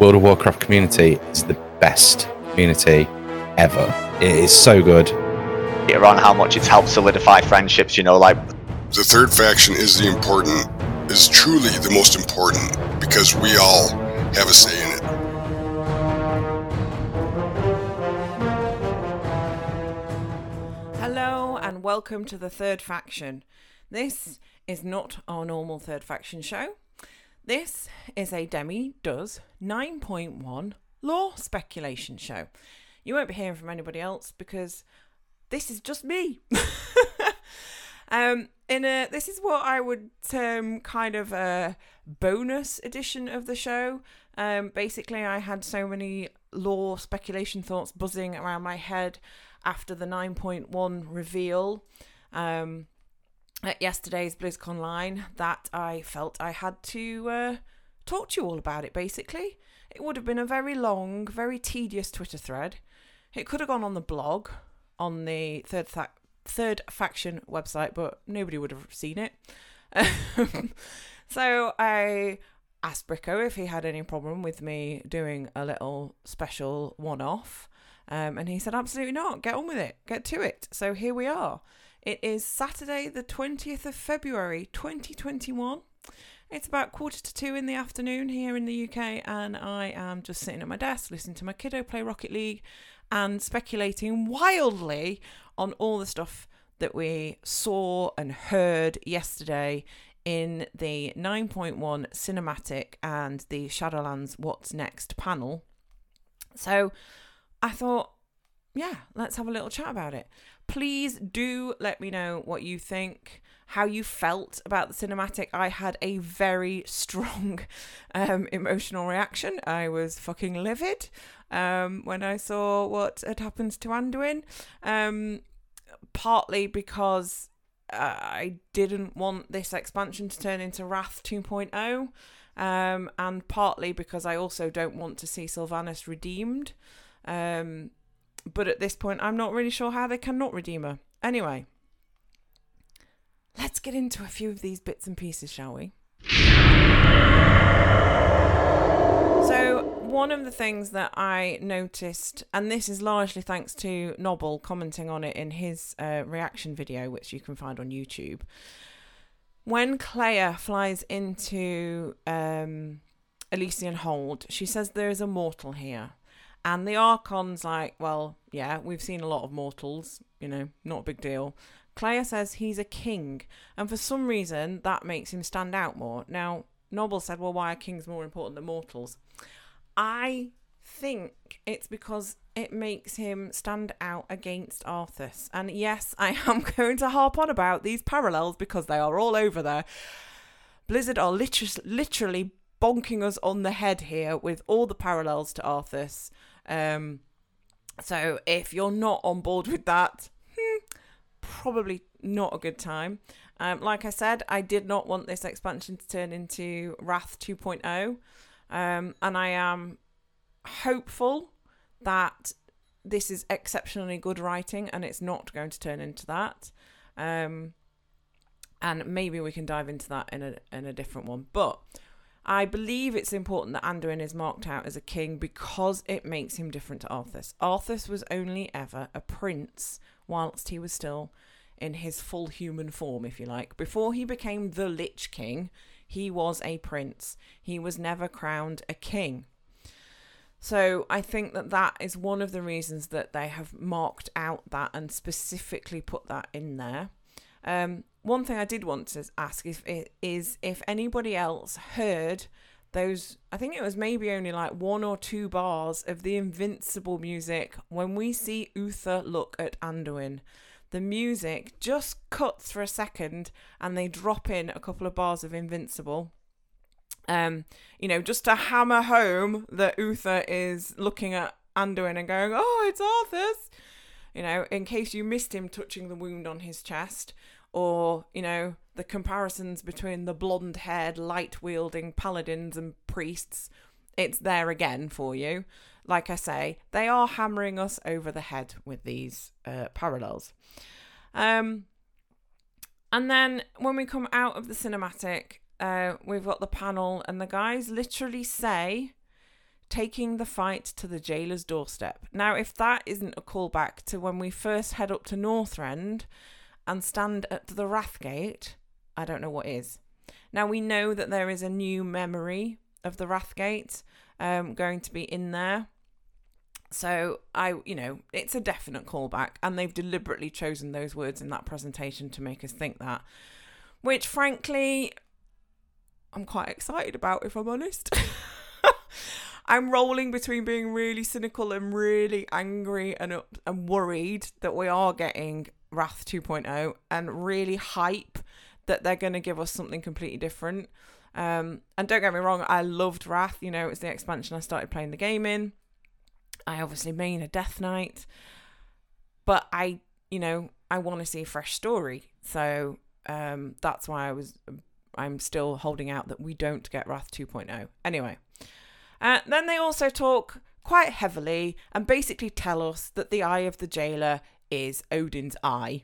World of Warcraft community is the best community ever. It is so good. On how much it's helped solidify friendships, you know, like the third faction is the important, is truly the most important because we all have a say in it. Hello and welcome to the third faction. This is not our normal third faction show. This is a Demi Does 9.1 Lore speculation show. You won't be hearing from anybody else because this is just me. um, in a this is what I would term kind of a bonus edition of the show. Um, basically, I had so many lore speculation thoughts buzzing around my head after the 9.1 reveal. Um, at yesterday's BlizzConline that I felt I had to uh, talk to you all about it basically. It would have been a very long, very tedious Twitter thread. It could have gone on the blog on the third third faction website, but nobody would have seen it. so I asked Bricko if he had any problem with me doing a little special one off. Um, and he said, absolutely not. Get on with it. Get to it. So here we are. It is Saturday, the 20th of February, 2021. It's about quarter to two in the afternoon here in the UK, and I am just sitting at my desk listening to my kiddo play Rocket League and speculating wildly on all the stuff that we saw and heard yesterday in the 9.1 cinematic and the Shadowlands What's Next panel. So I thought, yeah, let's have a little chat about it. Please do let me know what you think, how you felt about the cinematic. I had a very strong um, emotional reaction. I was fucking livid um, when I saw what had happened to Anduin. Um, partly because uh, I didn't want this expansion to turn into Wrath 2.0, um, and partly because I also don't want to see Sylvanas redeemed. Um, but at this point, I'm not really sure how they cannot redeem her. Anyway, let's get into a few of these bits and pieces, shall we? So, one of the things that I noticed, and this is largely thanks to Nobbel commenting on it in his uh, reaction video, which you can find on YouTube. When Kleia flies into um, Elysian Hold, she says there is a mortal here. And the Archon's like, well, yeah, we've seen a lot of mortals, you know, not a big deal. Kleia says he's a king, and for some reason that makes him stand out more. Now, Nobbel said, well, why are kings more important than mortals? I think it's because it makes him stand out against Arthas. And yes, I am going to harp on about these parallels because they are all over there. Blizzard are liter- literally bonking us on the head here with all the parallels to Arthas. Um, so if you're not on board with that, hmm, probably not a good time. Um, like I said, I did not want this expansion to turn into Wrath 2.0. Um, and I am hopeful that this is exceptionally good writing and it's not going to turn into that. Um, and maybe we can dive into that in a in a different one. But I believe it's important that Anduin is marked out as a king because it makes him different to Arthas. Arthas was only ever a prince whilst he was still in his full human form, if you like. Before he became the Lich King, he was a prince. He was never crowned a king. So I think that that is one of the reasons that they have marked out that and specifically put that in there. Um, one thing I did want to ask is, is if anybody else heard those, I think it was maybe only like one or two bars of the Invincible music when we see Uther look at Anduin. The music just cuts for a second and they drop in a couple of bars of Invincible. Um, you know, just to hammer home that Uther is looking at Anduin and going, Oh, it's Arthas you know, in case you missed him touching the wound on his chest, or, you know, the comparisons between the blonde haired, light wielding paladins and priests, it's there again for you like I say, they are hammering us over the head with these uh, parallels. Um, and then when we come out of the cinematic, uh, we've got the panel, and the guys literally say taking the fight to the jailer's doorstep. Now, if that isn't a callback to when we first head up to Northrend and stand at the Wrathgate, I don't know what is. Now, we know that there is a new memory of the Wrathgate um, going to be in there. So I, you know, it's a definite callback, and they've deliberately chosen those words in that presentation to make us think that. Which, frankly, I'm quite excited about, if I'm honest. I'm rolling between being really cynical and really angry and and worried that we are getting Wrath 2.0 and really hype that they're going to give us something completely different. Um, and don't get me wrong, I loved Wrath. You know, it's the expansion I started playing the game in. I obviously main a Death Knight, but I, you know, I want to see a fresh story. So um, that's why I was, I'm still holding out that we don't get Wrath 2.0. Anyway, uh, then they also talk quite heavily and basically tell us that the eye of the jailer is Odin's eye.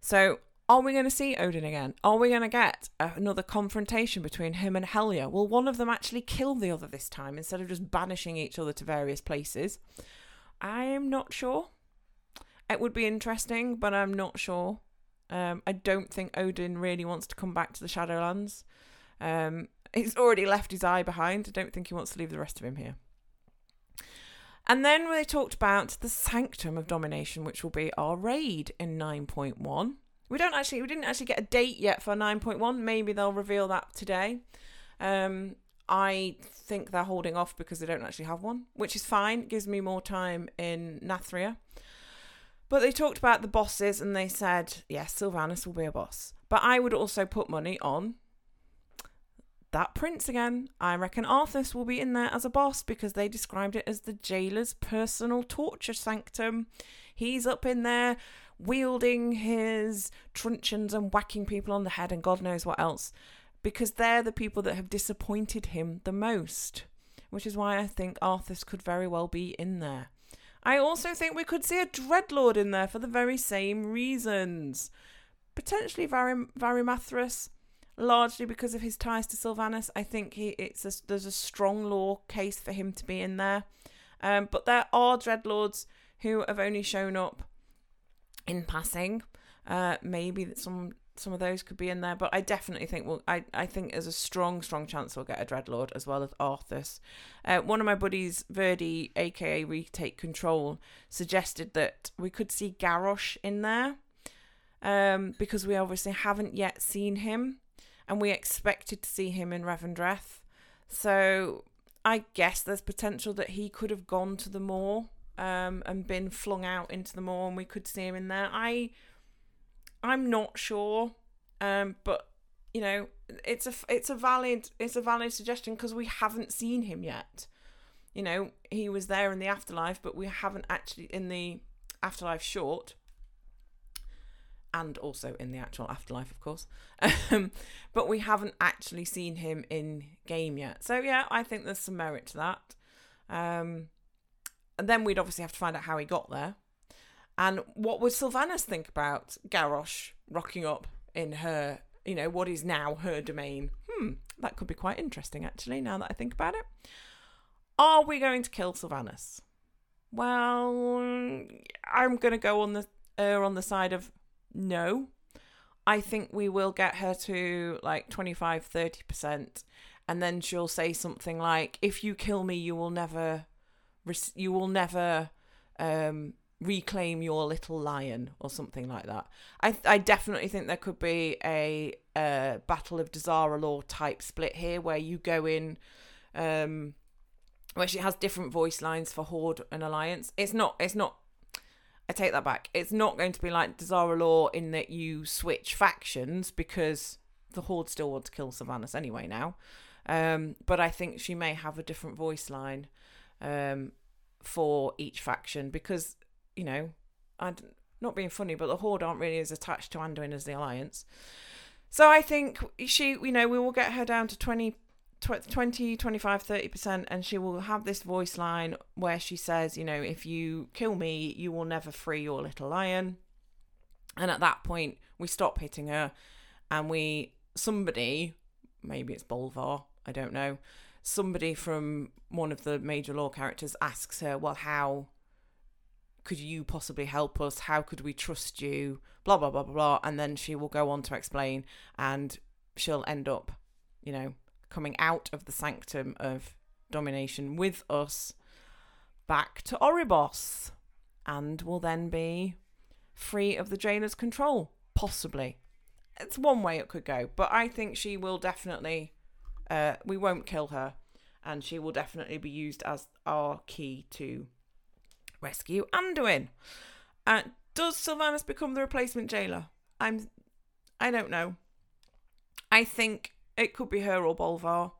So are we going to see Odin again? Are we going to get another confrontation between him and Helya? Will one of them actually kill the other this time instead of just banishing each other to various places? I am not sure. It would be interesting, but I'm not sure. Um, I don't think Odin really wants to come back to the Shadowlands. Um, he's already left his eye behind. I don't think he wants to leave the rest of him here. And then they talked about the Sanctum of Domination, which will be our raid in 9.1. We don't actually, we didn't actually get a date yet for 9.1. Maybe they'll reveal that today. Um, I think they're holding off because they don't actually have one, which is fine. It gives me more time in Nathria. But they talked about the bosses and they said, yes, Sylvanas will be a boss. But I would also put money on that prince again. I reckon Arthas will be in there as a boss because they described it as the jailer's personal torture sanctum. He's up in there wielding his truncheons and whacking people on the head and God knows what else, because they're the people that have disappointed him the most. Which is why I think Arthas could very well be in there. I also think we could see a Dreadlord in there for the very same reasons. Potentially Vari- Varimathras, largely because of his ties to Sylvanas. I think he it's a, there's a strong lore case for him to be in there. Um, but there are Dreadlords who have only shown up in passing. Uh, maybe that some some of those could be in there, but I definitely think well, I I think there's a strong strong chance we'll get a dreadlord as well as Arthas. Uh, one of my buddies, Verdi, aka Retake Control, suggested that we could see Garrosh in there, um, because we obviously haven't yet seen him, and we expected to see him in Revendreth. So I guess there's potential that he could have gone to the Maw um, and been flung out into the Maw, and we could see him in there. I, I'm not sure, um, but you know, it's a it's a valid it's a valid suggestion because we haven't seen him yet. You know, he was there in the afterlife, but we haven't actually in the afterlife short, and also in the actual afterlife, of course. Um, but we haven't actually seen him in game yet. So yeah, I think there's some merit to that. Um, and then we'd obviously have to find out how he got there. And what would Sylvanas think about Garrosh rocking up in her, you know, what is now her domain? Hmm, that could be quite interesting actually, now that I think about it. Are we going to kill Sylvanas? Well, I'm going to go on the on the side of no. I think we will get her to like 25 30% and then she'll say something like if you kill me you will never you will never um, reclaim your little lion or something like that. I I definitely think there could be a, a Battle of Dazar'alor type split here where you go in, um, where she has different voice lines for Horde and Alliance. It's not. It's not. I take that back. It's not going to be like Dazar'alor in that you switch factions because the Horde still want to kill Sylvanas anyway now. Um, but I think she may have a different voice line um, for each faction because you know, I'm not being funny, but the Horde aren't really as attached to Anduin as the Alliance. So I think she, you know, we will get her down to 20, 20 25, 30%, and she will have this voice line where she says, you know, if you kill me, you will never free your little lion. And at that point, we stop hitting her, and we, somebody, maybe it's Bolvar, I don't know, somebody from one of the major lore characters asks her, "Well, how could you possibly help us? How could we trust you?" Blah blah blah blah blah, and then she will go on to explain, and she'll end up, you know, coming out of the sanctum of domination with us back to Oribos, and will then be free of the jailer's control, possibly. It's one way it could go, but I think she will definitely. Uh, we won't kill her, and she will definitely be used as our key to rescue Anduin. Uh, does Sylvanas become the replacement jailer? I'm. I don't know. I think it could be her or Bolvar.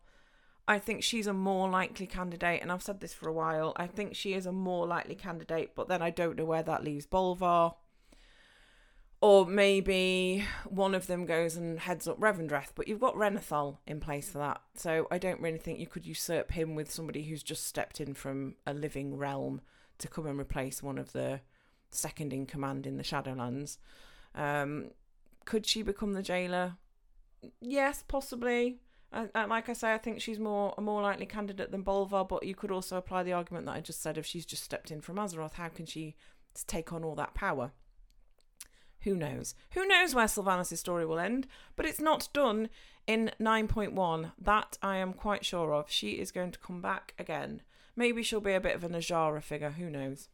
I think she's a more likely candidate, and I've said this for a while. I think she is a more likely candidate, but then I don't know where that leaves Bolvar. Or maybe one of them goes and heads up Revendreth, but you've got Renathal in place for that. So I don't really think you could usurp him with somebody who's just stepped in from a living realm to come and replace one of the second in command in the Shadowlands. Um, could she become the jailer? Yes, possibly. Uh, like I say, I think she's more a more likely candidate than Bolvar, but you could also apply the argument that I just said if she's just stepped in from Azeroth, how can she take on all that power? Who knows? Who knows where Sylvanas' story will end? But it's not done in 9.1. That I am quite sure of. She is going to come back again. Maybe she'll be a bit of an Azshara figure. Who knows?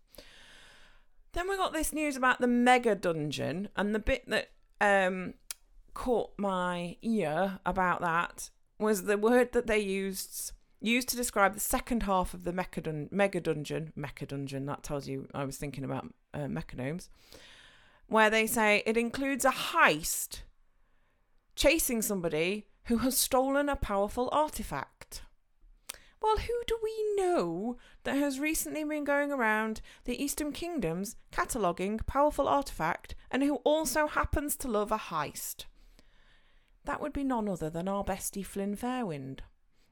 Then we got this news about the mega dungeon, and the bit that um, caught my ear about that was the word that they used used to describe the second half of the mecha, dun- mega dungeon. Mecha dungeon. That tells you I was thinking about uh, mechagnomes where they say it includes a heist chasing somebody who has stolen a powerful artifact. Well, who do we know that has recently been going around the Eastern Kingdoms cataloguing powerful artifact and who also happens to love a heist? That would be none other than our bestie Flynn Fairwind.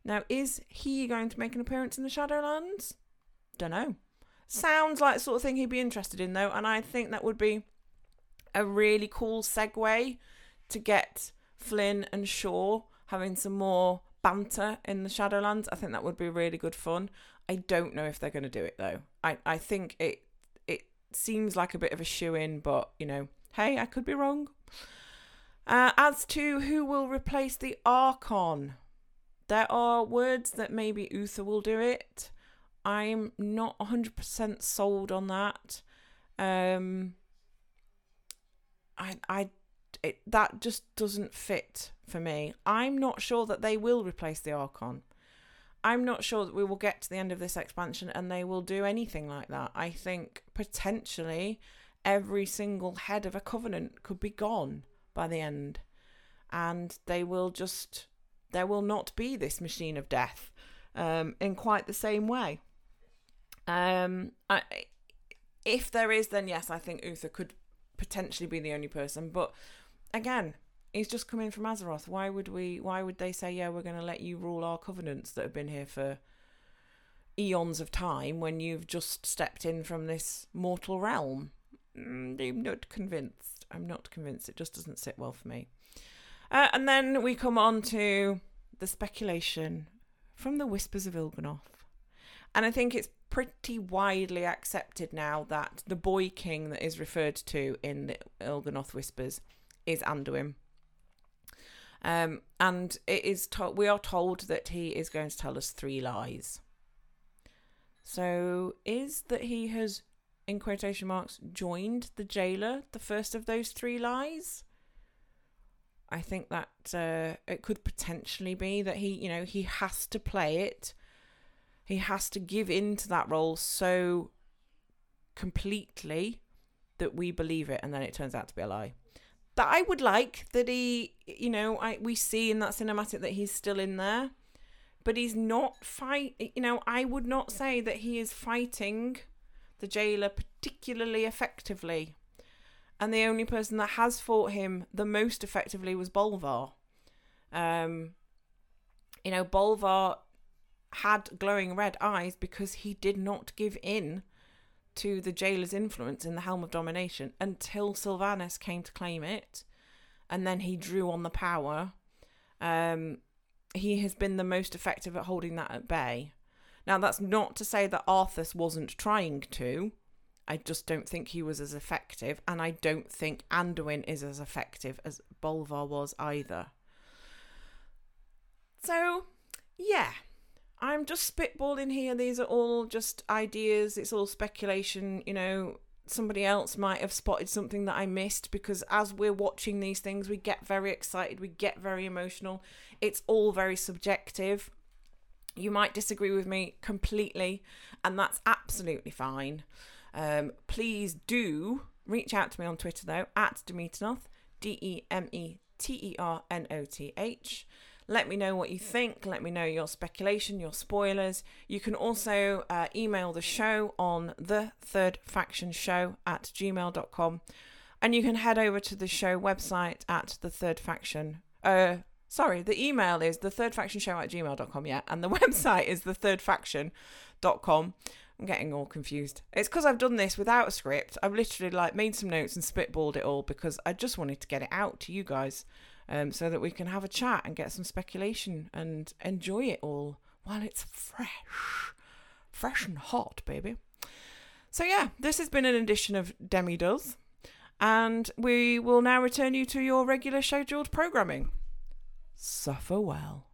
Now, is he going to make an appearance in the Shadowlands? Dunno. Sounds like the sort of thing he'd be interested in, though, and I think that would be a really cool segue to get Flynn and Shaw having some more banter in the Shadowlands. I think that would be really good fun. I don't know if they're going to do it though. I, I think it it seems like a bit of a shoe in, but you know, hey, I could be wrong. Uh, as to who will replace the Archon, there are words that maybe Uther will do it. I'm not 100% sold on that. Um, I, I, it, that just doesn't fit for me. I'm not sure that they will replace the Archon. I'm not sure that we will get to the end of this expansion and they will do anything like that. I think potentially every single head of a covenant could be gone by the end, and they will just there will not be this machine of death um, in quite the same way. Um, I, if there is, then yes, I think Uther could potentially be the only person. But again, he's just coming from Azeroth. Why would we? Why would they say, "Yeah, we're going to let you rule our covenants that have been here for eons of time when you've just stepped in from this mortal realm?" Mm, I'm not convinced. I'm not convinced. It just doesn't sit well for me. Uh, and then we come on to the speculation from the Whispers of Il'gynoth. And I think it's pretty widely accepted now that the boy king that is referred to in the Il'gynoth Whispers is Anduin. Um, and it is to- we are told that he is going to tell us three lies. So is that he has, in quotation marks, joined the jailer, the first of those three lies? I think that uh, it could potentially be that he, you know, he has to play it he has to give in to that role so completely that we believe it and then it turns out to be a lie. That I would like that he, you know, I we see in that cinematic that he's still in there, but he's not fight. You know, I would not say that he is fighting the jailer particularly effectively, and the only person that has fought him the most effectively was Bolvar. Um, you know, Bolvar had glowing red eyes because he did not give in to the jailer's influence in the Helm of Domination until Sylvanas came to claim it, and then he drew on the power. Um, he has been the most effective at holding that at bay. Now, that's not to say that Arthas wasn't trying to. I just don't think he was as effective, and I don't think Anduin is as effective as Bolvar was either. So, yeah, I'm just spitballing here. These are all just ideas, it's all speculation, you know. Somebody else might have spotted something that I missed because as we're watching these things, we get very excited, we get very emotional. It's all very subjective. You might disagree with me completely, and that's absolutely fine. Um, please do reach out to me on Twitter though at Demeternoth, D E M E T E R N O T H. Let me know what you think. Let me know your speculation, your spoilers. You can also uh, email the show on the third faction show at gmail.com. And you can head over to the show website at the third faction. Uh, sorry, the email is the third faction show at gmail.com, yeah. And the website is the third faction.com. I'm getting all confused. It's because I've done this without a script. I've literally like made some notes and spitballed it all because I just wanted to get it out to you guys um, so that we can have a chat and get some speculation and enjoy it all while it's fresh. Fresh and hot, baby. So, yeah, this has been an edition of Demi Does, and we will now return you to your regular scheduled programming. Suffer well.